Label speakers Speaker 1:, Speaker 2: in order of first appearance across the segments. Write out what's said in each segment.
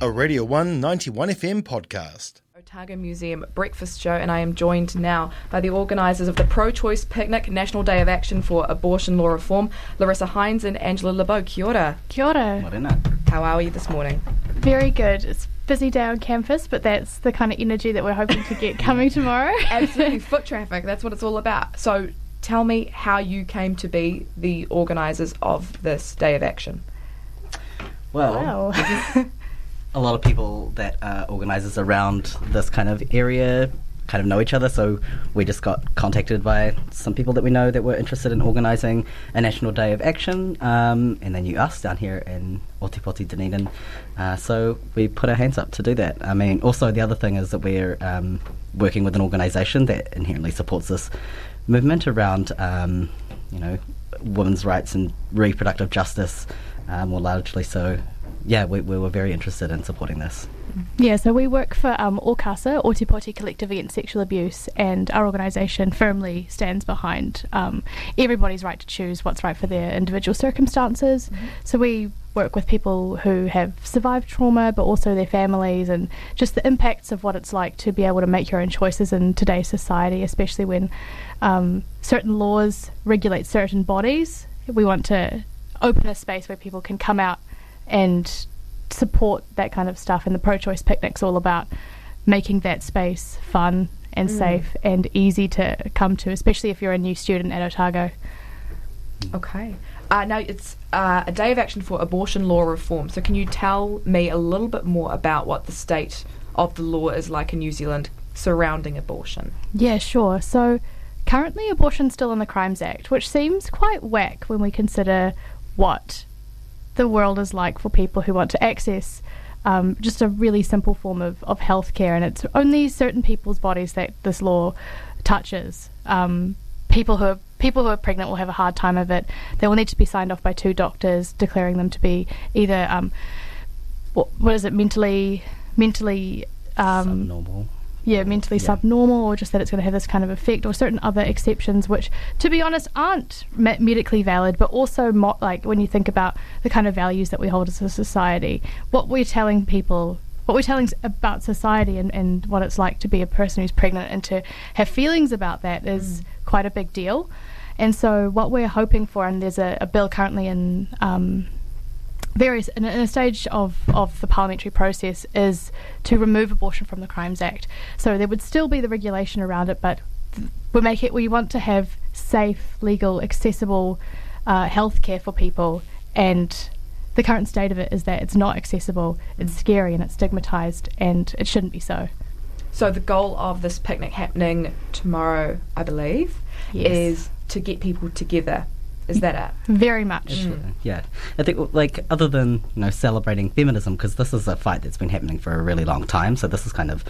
Speaker 1: a Radio 1 91 FM podcast.
Speaker 2: Otago Museum breakfast show, and I am joined now by the organisers of the Pro Choice Picnic National Day of Action for Abortion Law Reform, Larissa Hines and Angela LeBeau. Kia ora.
Speaker 3: Kia ora.
Speaker 4: Morena.
Speaker 2: How are you this morning?
Speaker 3: Very good. It's busy day on campus, but that's the kind of energy that we're hoping to get coming tomorrow.
Speaker 2: Absolutely, foot traffic, that's what it's all about. So tell me how you came to be the organisers of this Day of Action.
Speaker 4: Well,
Speaker 3: Wow.
Speaker 4: A lot of people that are organisers around this kind of area kind of know each other, so we just got contacted by some people that we know that were interested in organising a National Day of Action, um, and they knew us down here in Ōtepoti, Dunedin. Uh, so we put our hands up to do that. I mean, also the other thing is that we're um, working with an organisation that inherently supports this movement around, um, you know, women's rights and reproductive justice uh, more largely. So, yeah, we, we were very interested in supporting this.
Speaker 3: yeah, so we work for um, OCASA, Ōtepoti Collective Against Sexual Abuse, and our organisation firmly stands behind um, everybody's right to choose what's right for their individual circumstances. So we work with people who have survived trauma, but also their families, and just the impacts of what it's like to be able to make your own choices in today's society, especially when um, certain laws regulate certain bodies. We want to open a space where people can come out and support that kind of stuff. And the pro choice picnic's all about making that space fun and safe and easy to come to, especially if you're a new student at Otago.
Speaker 2: Okay. Uh, now it's uh, a day of action for abortion law reform. So can you tell me a little bit more about what the state of the law is like in New Zealand surrounding abortion?
Speaker 3: Yeah, sure. So currently, abortion's still in the Crimes Act, which seems quite whack when we consider what the world is like for people who want to access um, just a really simple form of, of healthcare. And it's only certain people's bodies that this law touches. Um, people who are people who are pregnant will have a hard time of it. They will need to be signed off by two doctors declaring them to be either um, what, what is it mentally mentally um. Yeah, mentally
Speaker 4: Yeah.
Speaker 3: subnormal, or just that it's going to have this kind of effect, or certain other exceptions, which, to be honest, aren't me- medically valid, but also mo- like when you think about the kind of values that we hold as a society, what we're telling people. What we're telling about society and, and what it's like to be a person who's pregnant and to have feelings about that is quite a big deal. And so, what we're hoping for, and there's a, a bill currently in um, various in a, stage of, of the parliamentary process is to remove abortion from the Crimes Act. So there would still be the regulation around it, but we make it we want to have safe, legal, accessible uh, health care for people. And the current state of it is that it's not accessible, it's scary, and it's stigmatized, and it shouldn't be so.
Speaker 2: So the goal of this picnic happening tomorrow, I believe,
Speaker 3: Yes.
Speaker 2: is to get people together. Is that it?
Speaker 3: Very much.
Speaker 4: Absolutely. Yeah, I think like other than you know celebrating feminism because this is a fight that's been happening for a really long time. So this is kind of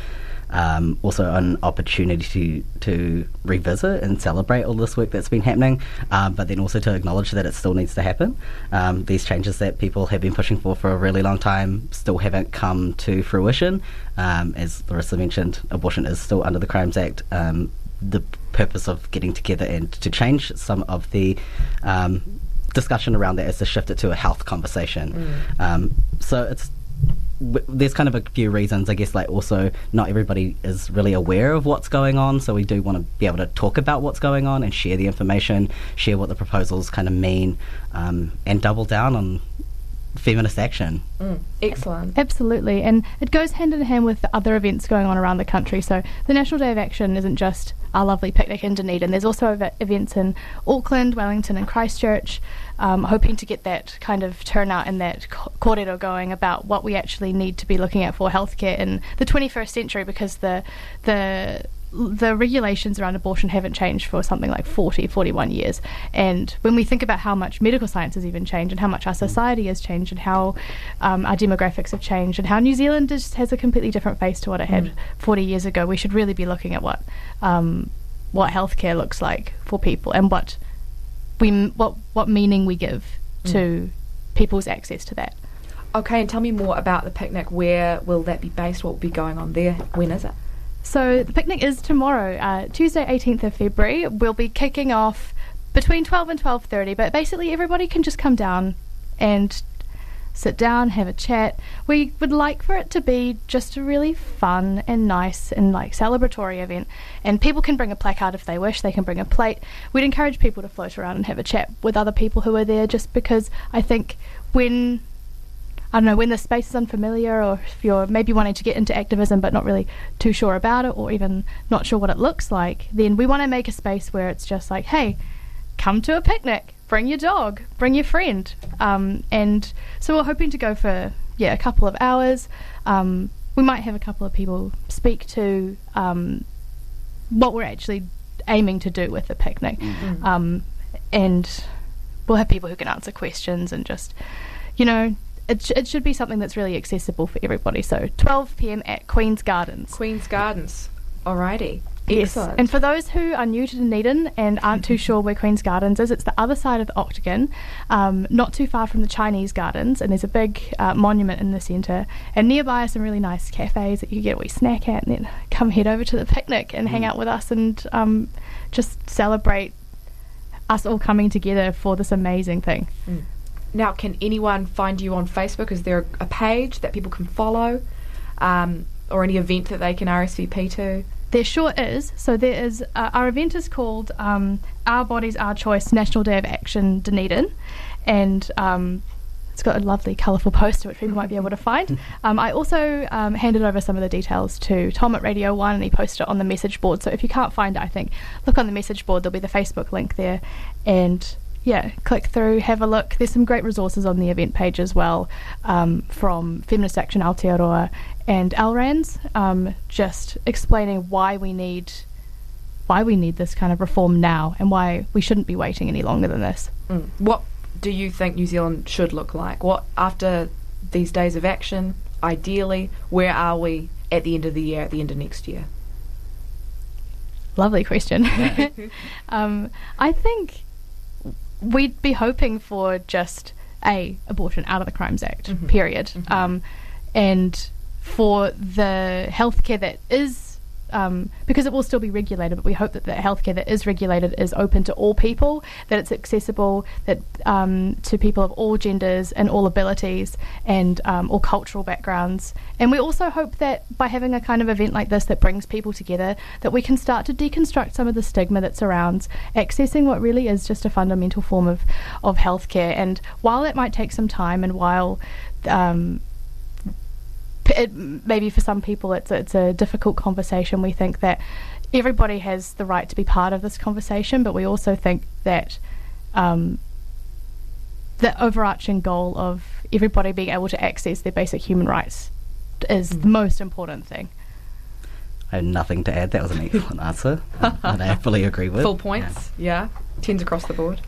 Speaker 4: um, also an opportunity to to revisit and celebrate all this work that's been happening, um, but then also to acknowledge that it still needs to happen. Um, these changes that people have been pushing for for a really long time still haven't come to fruition. Um, as Larissa mentioned, abortion is still under the Crimes Act. Um, the purpose of getting together and to change some of the um, discussion around that is to shift it to a health conversation. Um, so it's w- there's kind of a few reasons, I guess. Like also, not everybody is really aware of what's going on, so we do want to be able to talk about what's going on and share the information, share what the proposals kind of mean, um, and double down on feminist action.
Speaker 2: Mm. Excellent.
Speaker 3: Absolutely, and it goes hand in hand with the other events going on around the country. So the National Day of Action isn't just our lovely picnic in Dunedin. There's also ev- events in Auckland, Wellington, and Christchurch, um, hoping to get that kind of turnout and that co- corridor going about what we actually need to be looking at for healthcare in the 21st century, because the the the regulations around abortion haven't changed for something like 40, 41 years. And when we think about how much medical science has even changed and how much our society has changed and how um, our demographics have changed and how New Zealand has a completely different face to what it had 40 years ago, we should really be looking at what um, what healthcare looks like for people and what we what what meaning we give to people's access to that.
Speaker 2: Okay, and tell me more about the picnic. Where will that be based? What will be going on there? When is it?
Speaker 3: So the picnic is tomorrow, uh, Tuesday, 18th of February. We'll be kicking off between 12 and 12:30, but basically everybody can just come down and sit down, have a chat. We would like for it to be just a really fun and nice and like celebratory event. And people can bring a placard if they wish, they can bring a plate. We'd encourage people to float around and have a chat with other people who are there just because I think when I don't know, when the space is unfamiliar or if you're maybe wanting to get into activism but not really too sure about it or even not sure what it looks like, then we want to make a space where it's just like, hey, come to a picnic, bring your dog, bring your friend. Um, and so we're hoping to go for, yeah, a couple of hours. Um, we might have a couple of people speak to um, what we're actually aiming to do with the picnic.
Speaker 2: Mm.
Speaker 3: Um, and we'll have people who can answer questions and just, you know, it, sh- it should be something that's really accessible for everybody. So 12 p.m. at Queen's Gardens.
Speaker 2: Queen's Gardens. Alrighty.
Speaker 3: Yes.
Speaker 2: Excellent.
Speaker 3: And for those who are new to Dunedin and aren't too sure where Queen's Gardens is, it's the other side of the Octagon, um, not too far from the Chinese Gardens, and there's a big uh, monument in the centre. And nearby are some really nice cafes that you can get a wee snack at, and then come head over to the picnic and hang out with us and um, just celebrate us all coming together for this amazing thing.
Speaker 2: Now, can anyone find you on Facebook? Is there a page that people can follow, um, or any event that they can RSVP to?
Speaker 3: There sure is. So there is. Uh, our event is called um, Our Bodies, Our Choice National Day of Action Dunedin, and um, it's got a lovely, colourful poster which people might be able to find. Um, I also um, handed over some of the details to Tom at Radio One, and he posted it on the message board. So if you can't find it, I think look on the message board. There'll be the Facebook link there, and yeah, click through, have a look. There's some great resources on the event page as well um, from Feminist Action Aotearoa and ALRANZ, um, just explaining why we need why we need this kind of reform now and why we shouldn't be waiting any longer than this.
Speaker 2: Mm. What do you think New Zealand should look like? What after these days of action? Ideally, where are we at the end of the year? At the end of next year?
Speaker 3: Lovely question. um, I think we'd be hoping for just a abortion out of the Crimes Act,
Speaker 2: Mhm.
Speaker 3: period,
Speaker 2: Mhm.
Speaker 3: um, and for the healthcare that is. Um, because it will still be regulated, but we hope that the healthcare that is regulated is open to all people, that it's accessible that um, to people of all genders and all abilities and um, all cultural backgrounds. And we also hope that by having a kind of event like this that brings people together, that we can start to deconstruct some of the stigma that surrounds accessing what really is just a fundamental form of of healthcare. And while it might take some time, and while um, it, maybe for some people it's a, it's a difficult conversation. We think that everybody has the right to be part of this conversation, but we also think that um, the overarching goal of everybody being able to access their basic human rights is the most important thing.
Speaker 4: I have nothing to add. That was an excellent answer. I fully agree with.
Speaker 2: Full points. Yeah. Tens across the board.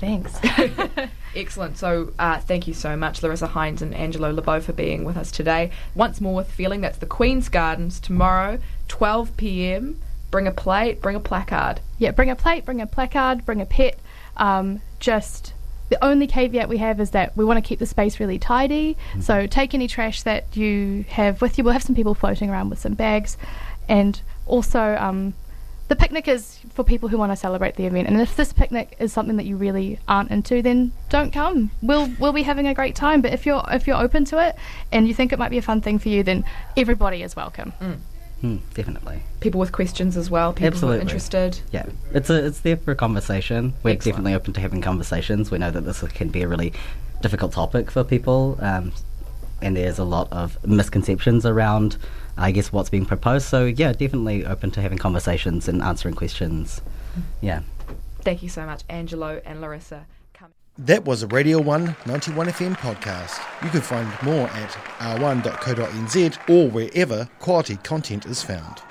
Speaker 3: Thanks.
Speaker 2: Excellent. So, uh, thank you so much, Larissa Hines and Angelo LeBeau, for being with us today. Once more with Feeling, that's the Queen's Gardens tomorrow, 12 pm. Bring a plate, bring a placard.
Speaker 3: yeah, bring a plate, bring a placard, bring a pet. Um, just the only caveat we have is that we want to keep the space really tidy. So take any trash that you have with you. We'll have some people floating around with some bags, and also um, the picnic is for people who want to celebrate the event. And if this picnic is something that you really aren't into, then don't come. We'll we'll be having a great time. But if you're if you're open to it and you think it might be a fun thing for you, then everybody is welcome.
Speaker 4: Hmm, definitely.
Speaker 2: People with questions as well, people who
Speaker 4: Absolutely.
Speaker 2: are interested.
Speaker 4: Yeah, it's a, it's there for a conversation. We're
Speaker 2: Excellent.
Speaker 4: definitely open to having conversations. We know that this can be a really difficult topic for people, um, and there's a lot of misconceptions around, I guess, what's being proposed. So yeah, definitely open to having conversations and answering questions. Mm-hmm. Yeah.
Speaker 2: Thank you so much, Angelo and Larissa. Come.
Speaker 1: That was a Radio 1 91 FM podcast. You can find more at r1.co.nz or wherever quality content is found.